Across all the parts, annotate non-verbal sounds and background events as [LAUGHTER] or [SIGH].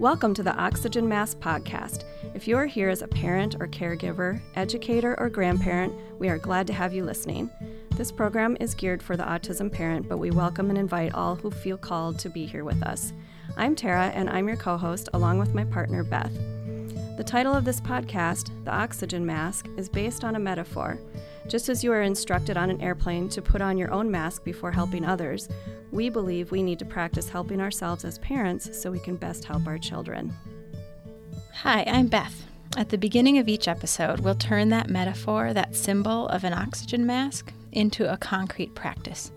Welcome to the Oxygen Mask podcast. If you are here as a parent or caregiver, educator, or grandparent, we are glad to have you listening. This program is geared for the autism parent, but we welcome and invite all who feel called to be here with us. I'm Tara, and I'm your co host, along with my partner, Beth. The title of this podcast, The Oxygen Mask, is based on a metaphor. Just as you are instructed on an airplane to put on your own mask before helping others, we believe we need to practice helping ourselves as parents so we can best help our children. Hi, I'm Beth. At the beginning of each episode, we'll turn that metaphor, that symbol of an oxygen mask, into a concrete practice,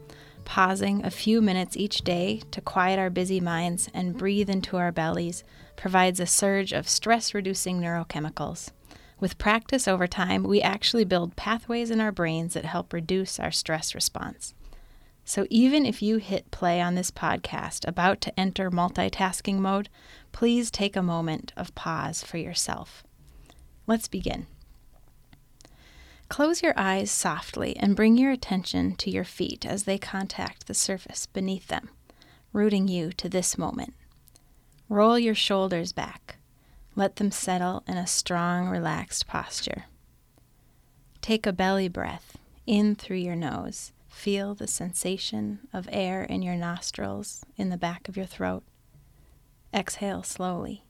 pausing a few minutes each day to quiet our busy minds and breathe into our bellies provides a surge of stress reducing neurochemicals. With practice over time, we actually build pathways in our brains that help reduce our stress response. So even if you hit play on this podcast about to enter multitasking mode, please take a moment of pause for yourself. Let's begin. Close your eyes softly and bring your attention to your feet as they contact the surface beneath them, rooting you to this moment. Roll your shoulders back. Let them settle in a strong, relaxed posture. Take a belly breath in through your nose Feel the sensation of air in your nostrils, in the back of your throat. Exhale slowly.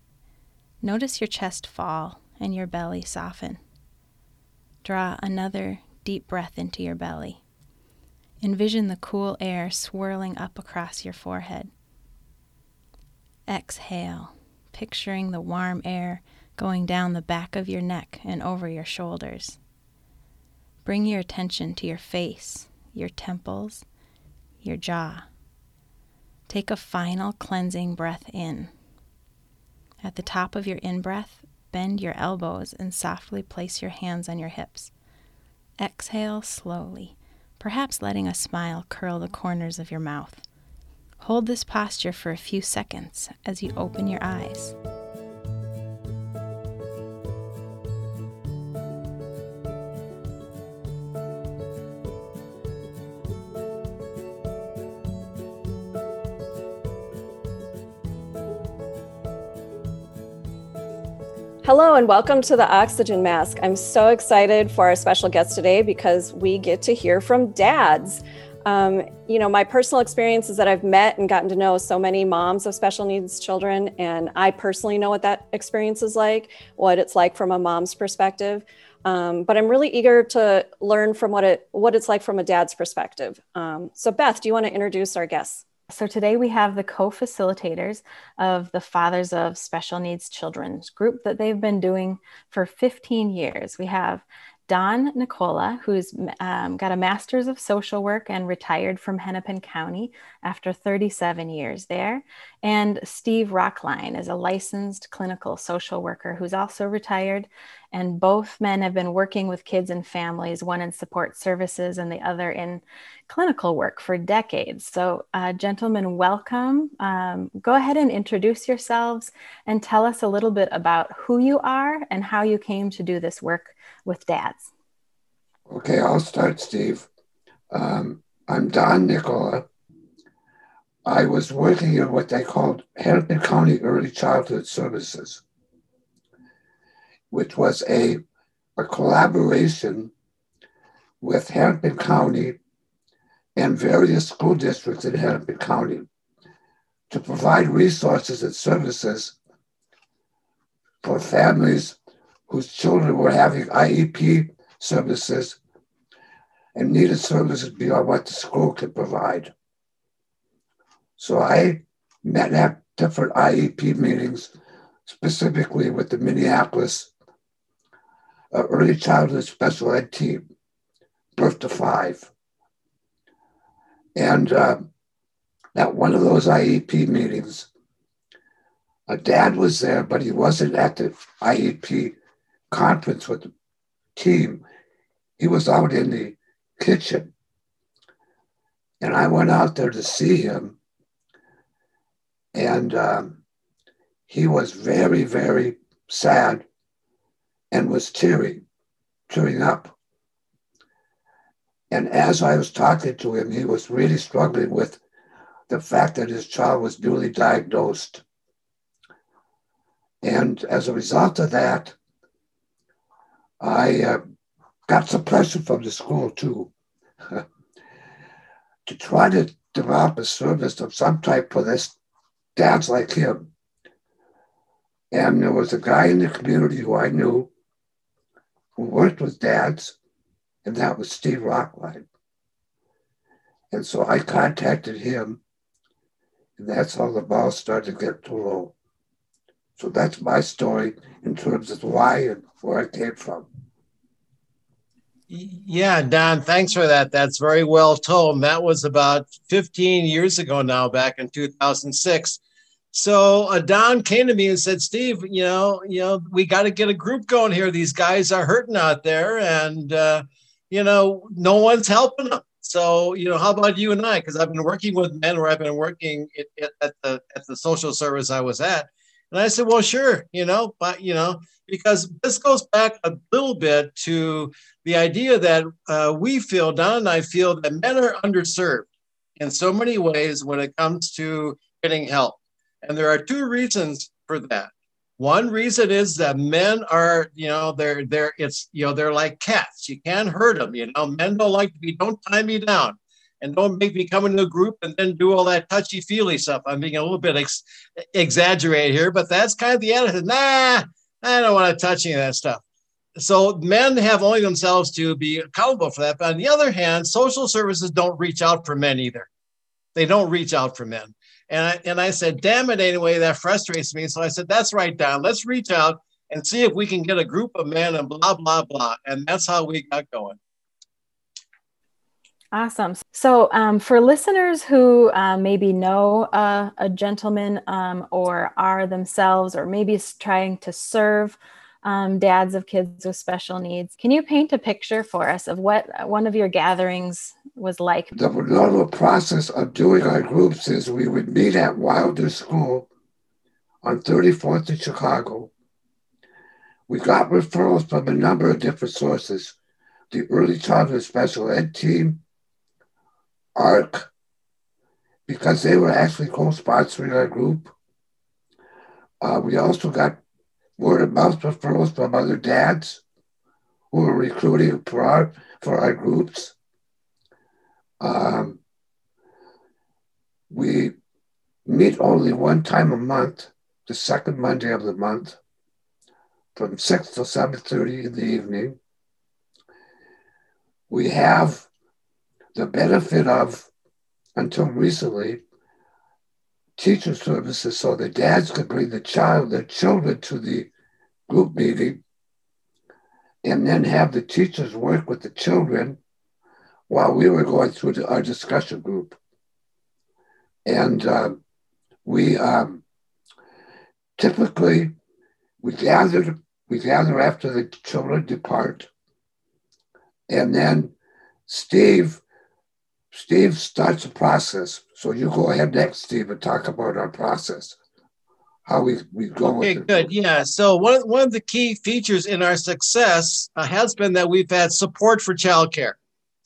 Notice your chest fall and your belly soften. Draw another deep breath into your belly. Envision the cool air swirling up across your forehead. Exhale, picturing the warm air going down the back of your neck and over your shoulders. Bring your attention to your face your temples, your jaw. Take a final cleansing breath in. At the top of your in breath, bend your elbows and softly place your hands on your hips. Exhale slowly, perhaps letting a smile curl the corners of your mouth. Hold this posture for a few seconds as you open your eyes. Hello and welcome to the Oxygen Mask. I'm so excited for our special guest today because we get to hear from dads. Um, you know, my personal experience is that I've met and gotten to know so many moms of special needs children, and I personally know what that experience is like, what it's like from a mom's perspective. Um, but I'm really eager to learn from what it what it's like from a dad's perspective. Um, so, Beth, do you want to introduce our guests? So today we have the co-facilitators of the Fathers of Special Needs Children's group that they've been doing for 15 years. We have Don Nikkola, who's um, got a master's of social work and retired from Hennepin County after 37 years there. And Steve Roeklein is a licensed clinical social worker who's also retired. And both men have been working with kids and families, one in support services and the other in clinical work for decades. So, uh, gentlemen, welcome. Um, go ahead and introduce yourselves and tell us a little bit about who you are and how you came to do this work with dads? Okay, I'll start, Steve. Um, I'm Don Nikkola. I was working in what they called Hennepin County Early Childhood Services, which was a, a collaboration with Hennepin County and various school districts in Hennepin County to provide resources and services for families whose children were having IEP services and needed services beyond what the school could provide. So I met at different IEP meetings, specifically with the Minneapolis uh, Early Childhood Special Ed team, birth to five. And uh, at one of those IEP meetings, a dad was there, but he wasn't at the IEP conference with the team, he was out in the kitchen. And I went out there to see him. And um, he was very, very sad and was tearing, tearing up. And as I was talking to him, he was really struggling with the fact that his child was newly diagnosed And as a result of that, I uh, got some pressure from the school too [LAUGHS] to try to develop a service of some type for this dads like him. And there was a guy in the community who I knew who worked with dads, and that was Steve Roeklein. And so I contacted him, and that's how the ball started to get to roll. So that's my story in terms of why and where I came from. Yeah, Don, thanks for that. That's very well told. That was about 15 years ago now, back in 2006. So uh, Don came to me and said, "Steve, you know, you know, we got to get a group going here. These guys are hurting out there, and uh, you know, no one's helping them. So, you know, how about you and I? Because I've been working with men, where I've been working at, at the at the social service I was at, and I said, well, sure, you know, but you know, because this goes back a little bit to the idea that uh, we feel, Don and I feel that men are underserved in so many ways when it comes to getting help. And there are two reasons for that. One reason is that men are, you know, they're they're it's you know they're like cats. You can't hurt them. You know, men don't like to be. Don't tie me down, and don't make me come into a group and then do all that touchy feely stuff. I'm being a little bit ex- exaggerated here, but that's kind of the attitude. Nah, I don't want to touch any of that stuff. So men have only themselves to be accountable for that. But on the other hand, social services don't reach out for men either. They don't reach out for men. And I, and I said, damn it, anyway, that frustrates me. So I said, that's right, Don. Let's reach out and see if we can get a group of men and blah, blah, blah. And that's how we got going. Awesome. So, um, for listeners who uh, maybe know uh, a gentleman um, or are themselves, or maybe trying to serve um, dads of kids with special needs, can you paint a picture for us of what one of your gatherings was like? The normal process of doing our groups is we would meet at Wilder School on 34th in Chicago. We got referrals from a number of different sources the early childhood special ed team ARC because they were actually co-sponsoring our group. Uh, we also got word of mouth referrals from other dads who were recruiting for our for our groups. Um, we meet only one time a month, the second Monday of the month, from six to seven thirty in the evening. We have the benefit of, until recently, teacher services so the dads could bring the child, their children to the group meeting and then have the teachers work with the children while we were going through the, our discussion group. And um, we um, typically we gather we gather after the children depart, and then Steve Steve starts the process. So you go ahead next, Steve, and talk about our process. How we, we go okay, good. Yeah. So one of, one of the key features in our success uh, has been that we've had support for childcare.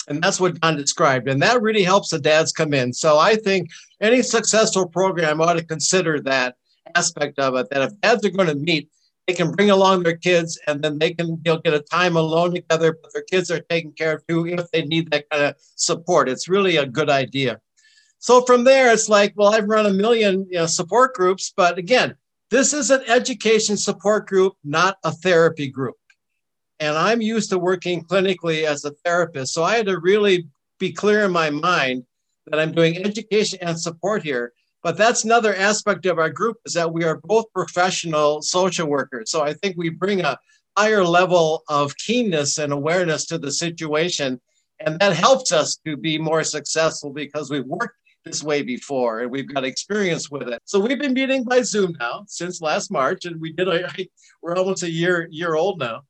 And that's what Don described. And that really helps the dads come in. So I think any successful program ought to consider that aspect of it, that if dads are going to meet, they can bring along their kids and then they can you know, get a time alone together, but their kids are taken care of too if they need that kind of support. It's really a good idea. So from there, it's like, well, I've run a million you know, support groups, but again, this is an education support group, not a therapy group. And I'm used to working clinically as a therapist. So I had to really be clear in my mind that I'm doing education and support here. But that's another aspect of our group is that we are both professional social workers. So I think we bring a higher level of keenness and awareness to the situation. And that helps us to be more successful because we've worked this way before and we've got experience with it. So we've been meeting by Zoom now since last March, and we did a, [LAUGHS] we're almost a year year old now,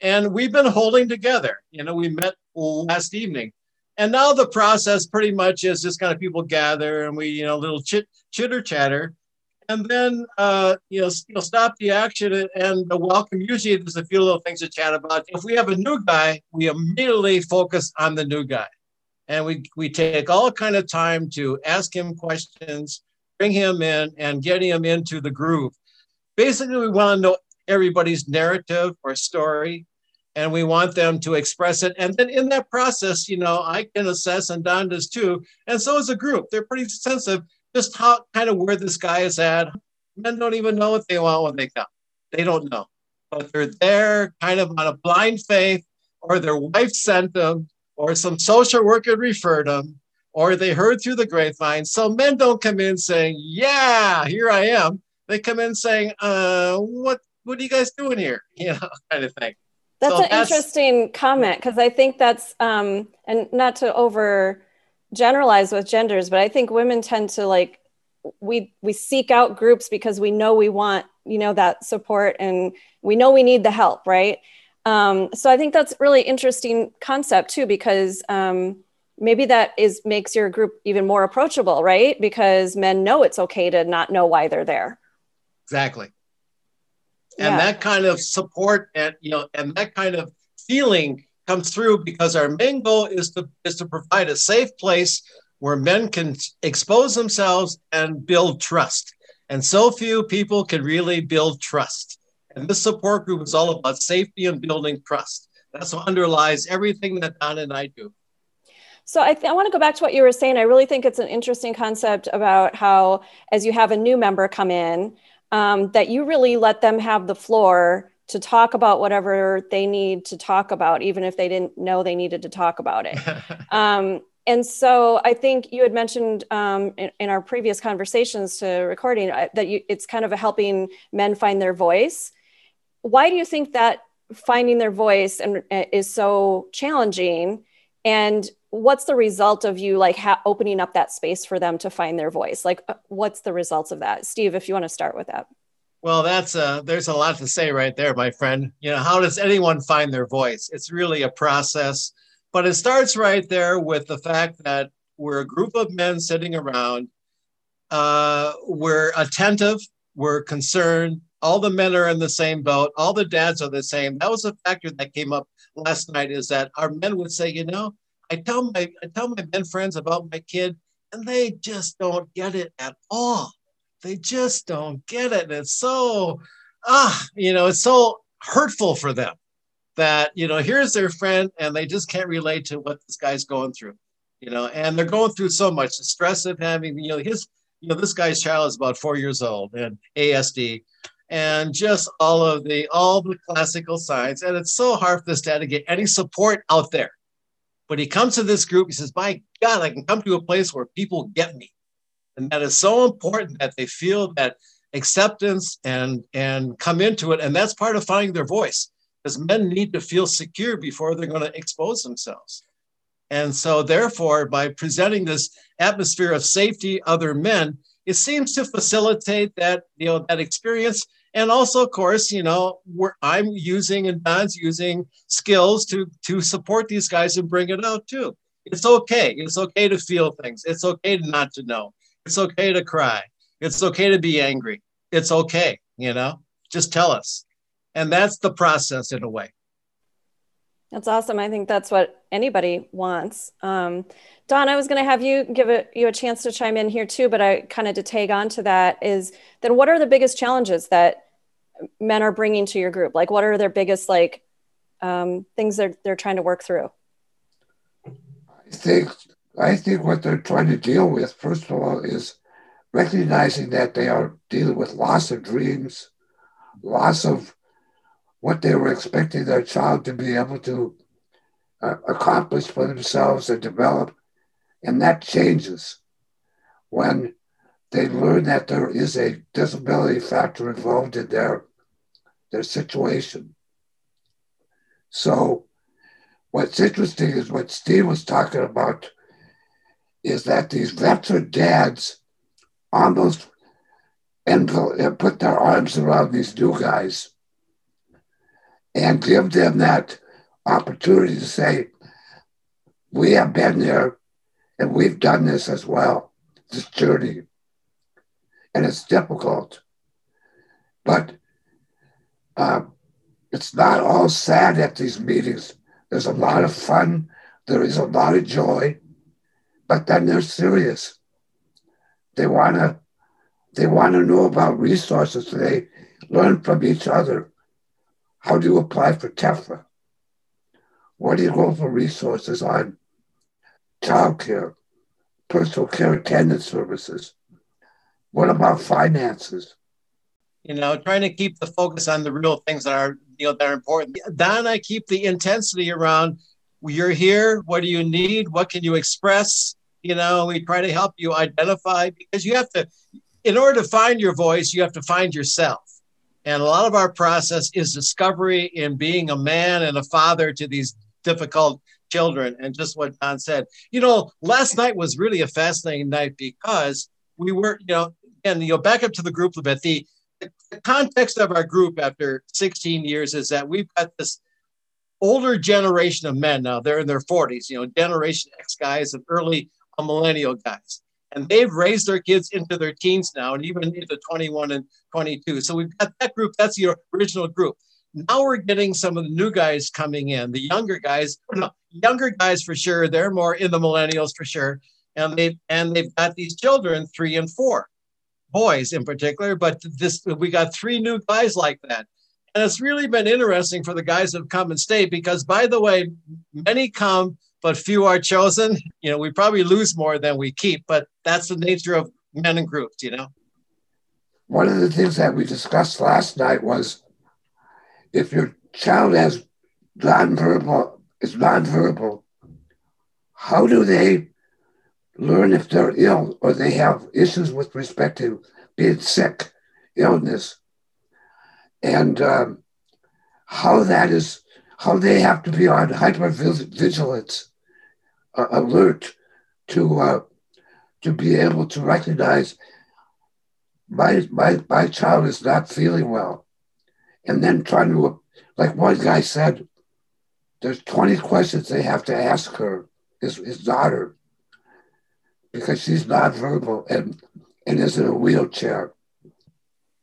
and we've been holding together. You know, we met last evening, and now the process pretty much is just kind of people gather and we you know little chit chitter chatter. And then uh, you know you'll stop the action and the welcome. Usually there's a few little things to chat about. If we have a new guy we immediately focus on the new guy. And we we take all kind of time to ask him questions bring him in and get him into the groove. Basically we want to know everybody's narrative or story and we want them to express it. And then in that process, you know, I can assess and Don does too. And so as a group, they're pretty sensitive just how kind of where this guy is at. Men don't even know what they want when they come. They don't know. But they're there kind of on a blind faith, or their wife sent them, or some social worker referred them, or they heard through the grapevine. So men don't come in saying, Yeah, here I am. They come in saying, uh, what what are you guys doing here? [LAUGHS] You know, kind of thing. That's so an that's, interesting comment because I think that's um, and not to over generalize with genders, but I think women tend to like we we seek out groups because we know we want you know that support and we know we need the help, right? Um, so I think that's really interesting concept too because um, maybe that is makes your group even more approachable, right? Because men know it's okay to not know why they're there. Exactly and yeah. that kind of support and you know and that kind of feeling comes through because our main goal is to is to provide a safe place where men can expose themselves and build trust and so few people can really build trust and this support group is all about safety and building trust that's what underlies everything that don and i do so I, th- I want to go back to what you were saying. I really think it's an interesting concept about how, as you have a new member come in, um, that you really let them have the floor to talk about whatever they need to talk about, even if they didn't know they needed to talk about it. [LAUGHS] um, and so I think you had mentioned um, in, in, our previous conversations to recording uh, that you, it's kind of a helping men find their voice. Why do you think that finding their voice and, uh, is so challenging? And what's the result of you like ha- opening up that space for them to find their voice? Like uh, what's the results of that? Steve if you want to start with that. Well that's uh there's a lot to say right there my friend. You know how does anyone find their voice? It's really a process. But it starts right there with the fact that we're a group of men sitting around uh, we're attentive we're concerned all the men are in the same boat all the dads are the same that was a factor that came up last night is that our men would say you know I tell my I tell my men friends about my kid, and they just don't get it at all. They just don't get it. And it's so ah, you know, it's so hurtful for them that you know here's their friend and they just can't relate to what this guy's going through you know and they're going through so much the stress of having you know his you know this guy's child is about four years old and asd and just all of the all the classical signs and it's so hard for this dad to get any support out there but he comes to this group, he says, My God, I can come to a place where people get me. And that is so important that they feel that acceptance and and come into it. And that's part of finding their voice. Because men need to feel secure before they're going to expose themselves. And so therefore, by presenting this atmosphere of safety, other men, it seems to facilitate that, you know, that experience. And also of course you know i'm using and don's using skills to to support these guys and bring it out too. It's okay. It's okay to feel things. It's okay not to know. It's okay to cry. It's okay to be angry. It's okay you know? Just tell us. And that's the process in a way that's awesome i think that's what anybody wants um, don i was going to have you give it, you a chance to chime in here too but i kind of to tag on to that is then what are the biggest challenges that men are bringing to your group? Like, what are their biggest like um, things they're they're trying to work through? I think I think what they're trying to deal with, first of all, is recognizing that they are dealing with loss of dreams, loss of what they were expecting their child to be able to uh, accomplish for themselves and develop, and that changes when they learn that there is a disability factor involved in their, their situation. So, what's interesting is what Steve was talking about is that these veteran dads almost and put their arms around these new guys and give them that opportunity to say, we have been there and we've done this as well, this journey and it's difficult. But uh, it's not all sad at these meetings. There's a lot of fun, there is a lot of joy, but then they're serious. They want to they want to know about resources. They learn from each other. How do you apply for TEFRA? Where do you go for resources on child care, personal care attendant services? What about finances? You know, trying to keep the focus on the real things that are you know that are important. Don, I keep the intensity around. You're here. What do you need? What can you express? You know, we try to help you identify because you have to in order to find your voice, you have to find yourself. And a lot of our process is discovery in being a man and a father to these difficult children. And just what Don said, you know, last night was really a fascinating night because we were, you know, and you know, back up to the group a bit. The, the context of our group after 16 years is that we've got this older generation of men now. They're in their 40s, you know, Generation X guys and early millennial guys and they've raised their kids into their teens now and even into 21 and 22 so we've got that group that's the original group. Now we're getting some of the new guys coming in the younger guys younger guys for sure. They're more in the millennials for sure. And they've, and they've got these children three and four boys in particular but this we got three new guys like that. And it's really been interesting for the guys that have come and stayed because by the way many come but few are chosen. You know, we probably lose more than we keep, but that's the nature of men and groups, you know. One of the things that we discussed last night was if your child has nonverbal is nonverbal, how do they learn if they're ill or they have issues with respect to being sick, illness, and um, how that is how they have to be on hypervigilance uh, alert to uh, to be able to recognize my, my my child is not feeling well, and then trying to like one guy said, there's 20 questions they have to ask her his, his daughter because she's nonverbal and and is in a wheelchair.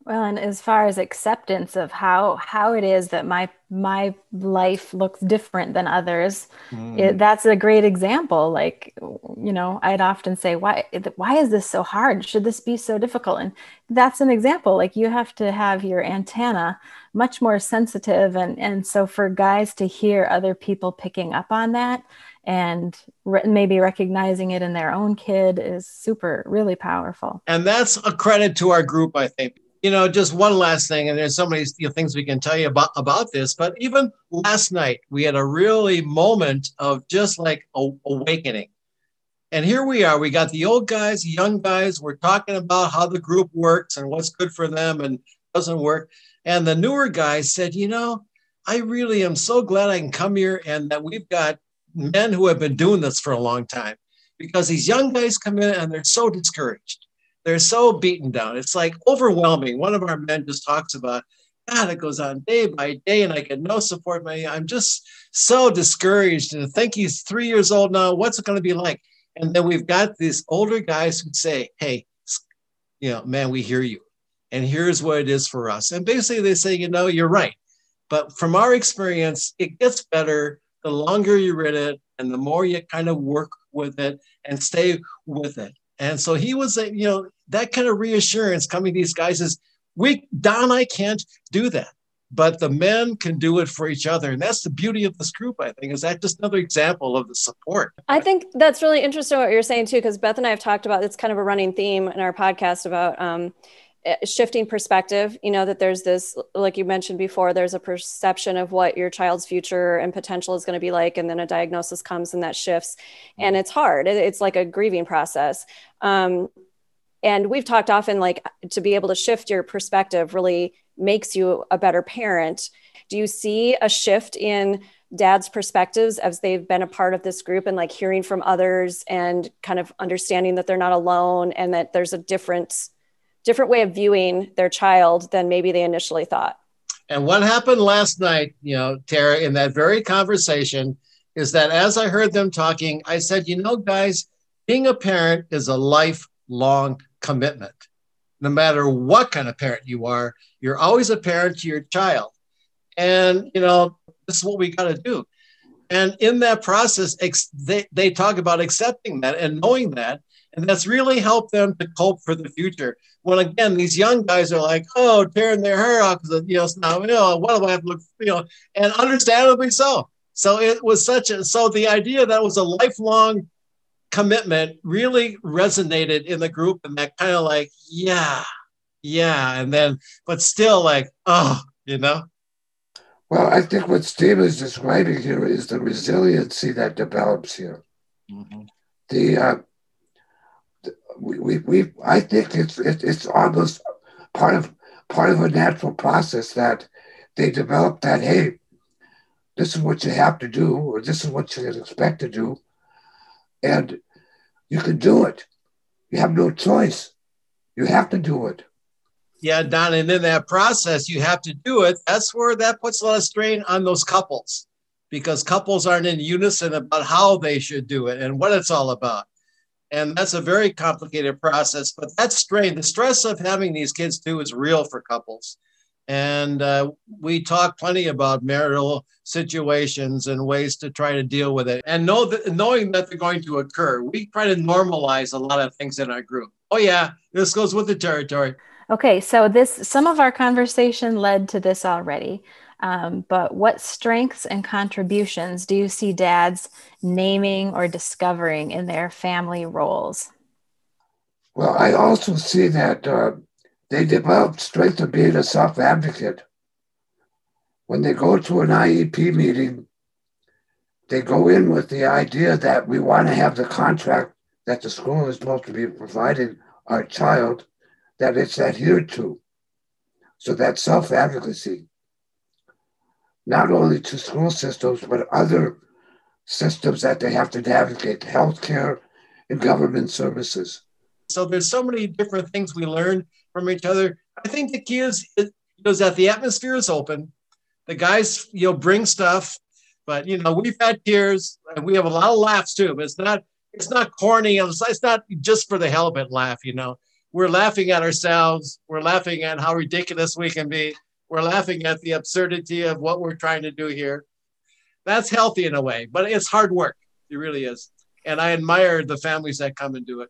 Well, and as far as acceptance of how how it is that my my life looks different than others, mm. it, that's a great example. Like, you know, I'd often say, "Why why is this so hard? Should this be so difficult?" And that's an example. Like, you have to have your antenna much more sensitive, and and so for guys to hear other people picking up on that and re- maybe recognizing it in their own kid is super really powerful and that's a credit to our group i think you know, just one last thing, and there's so many you know, things we can tell you about about this. But even last night, we had a really moment of just like a, awakening. And here we are. We got the old guys, young guys. We're talking about how the group works and what's good for them and doesn't work. And the newer guys said, you know, I really am so glad I can come here and that we've got men who have been doing this for a long time because these young guys come in and they're so discouraged they're so beaten down. It's like overwhelming. One of our men just talks about, God, it goes on day by day, and I get no support. My, I'm just so discouraged. And I think he's three years old now. What's it going to be like? And then we've got these older guys who say, Hey, you know, man, we hear you. And here's what it is for us. And basically, they say, You know, you're right. But from our experience, it gets better the longer you're in it and the more you kind of work with it and stay with it. And so he was, you know, that kind of reassurance coming to these guys is, we, Don, I can't do that, but the men can do it for each other. And that's the beauty of this group, I think. Is that just another example of the support? I think that's really interesting what you're saying too, because Beth and I have talked about it's kind of a running theme in our podcast about um, shifting perspective you know that there's this like you mentioned before there's a perception of what your child's future and potential is going to be like and then a diagnosis comes and that shifts and it's hard. It's like a grieving process. Um, and we've talked often like to be able to shift your perspective really makes you a better parent. Do you see a shift in dad's perspectives as they've been a part of this group and like hearing from others and kind of understanding that they're not alone and that there's a different different way of viewing their child than maybe they initially thought. And what happened last night, you know, Tara, in that very conversation, is that as I heard them talking, I said, you know, guys, being a parent is a lifelong commitment. No matter what kind of parent you are, you're always a parent to your child. And, you know, this is what we got to do. And in that process, ex- they, they talk about accepting that and knowing that And that's really helped them to cope for the future. When again, these young guys are like, oh, tearing their hair out because you know, now, you know, what do I have to look, you know, and understandably so. So it was such a so the idea that was a lifelong commitment really resonated in the group and that kind of like, yeah, yeah. And then, but still like, oh, you know? Well, I think what Steve is describing here is the resiliency that develops here. Mm-hmm. The, uh, we, we, we, I think it's, it, it's almost part of, part of a natural process that they develop that, hey, this is what you have to do, or this is what you expect to do. And you can do it. You have no choice. You have to do it. Yeah, Don. And in that process, you have to do it. That's where that puts a lot of strain on those couples because couples aren't in unison about how they should do it and what it's all about. And that's a very complicated process. But that's strain, the stress of having these kids too, is real for couples. And uh, we talk plenty about marital situations and ways to try to deal with it. And know that, knowing that they're going to occur, we try to normalize a lot of things in our group. Oh, yeah, this goes with the territory. Okay, so this some of our conversation led to this already. Um, but what strengths and contributions do you see dads naming or discovering in their family roles? Well, I also see that uh, they develop strength of being a self advocate. When they go to an IEP meeting, they go in with the idea that we want to have the contract that the school is supposed to be providing our child, that it's adhered to. So that's self advocacy, not only to school systems, but other systems that they have to navigate healthcare and government services. So there's so many different things we learn from each other. I think the key is, is that the atmosphere is open. The guys, you know, bring stuff, but you know, we've had tears and we have a lot of laughs too. But it's not, it's not corny. It's not just for the hell of it laugh. You know, we're laughing at ourselves. We're laughing at how ridiculous we can be. We're laughing at the absurdity of what we're trying to do here. That's healthy in a way, but it's hard work. It really is. And I admire the families that come and do it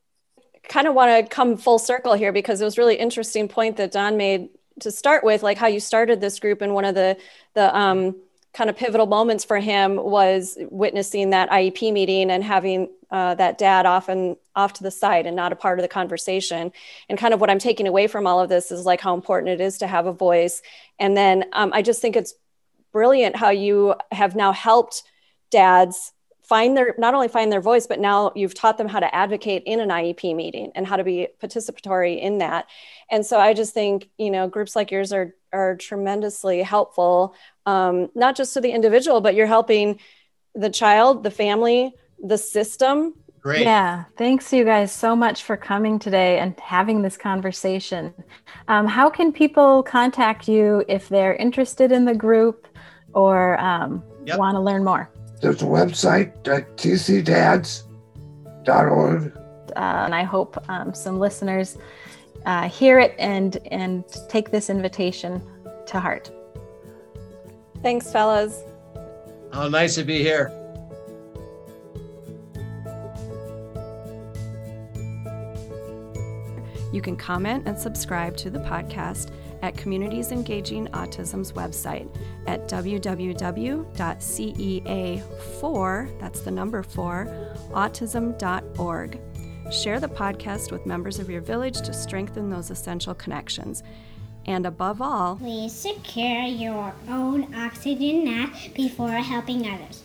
kind of want to come full circle here because it was really interesting point that Don made to start with, like how you started this group and one of the the um, kind of pivotal moments for him was witnessing that IEP meeting and having uh, that dad off and off to the side and not a part of the conversation. And kind of what I'm taking away from all of this is like how important it is to have a voice. And then um, I just think it's brilliant how you have now helped dads find their not only find their voice but now you've taught them how to advocate in an iep meeting and how to be participatory in that and so i just think you know groups like yours are are tremendously helpful um, not just to the individual but you're helping the child the family the system Great. Yeah. Thanks, you guys, so much for coming today and having this conversation. Um, how can people contact you if they're interested in the group or um, yep. want to learn more? There's a website at tcdads.org. Uh, and I hope um, some listeners uh, hear it and, and take this invitation to heart. Thanks, fellas. How nice to be here. You can comment and subscribe to the podcast at Communities Engaging Autism's website at www.cea4, that's the number 4, autism.org. Share the podcast with members of your village to strengthen those essential connections. And above all, please secure your own oxygen mask before helping others.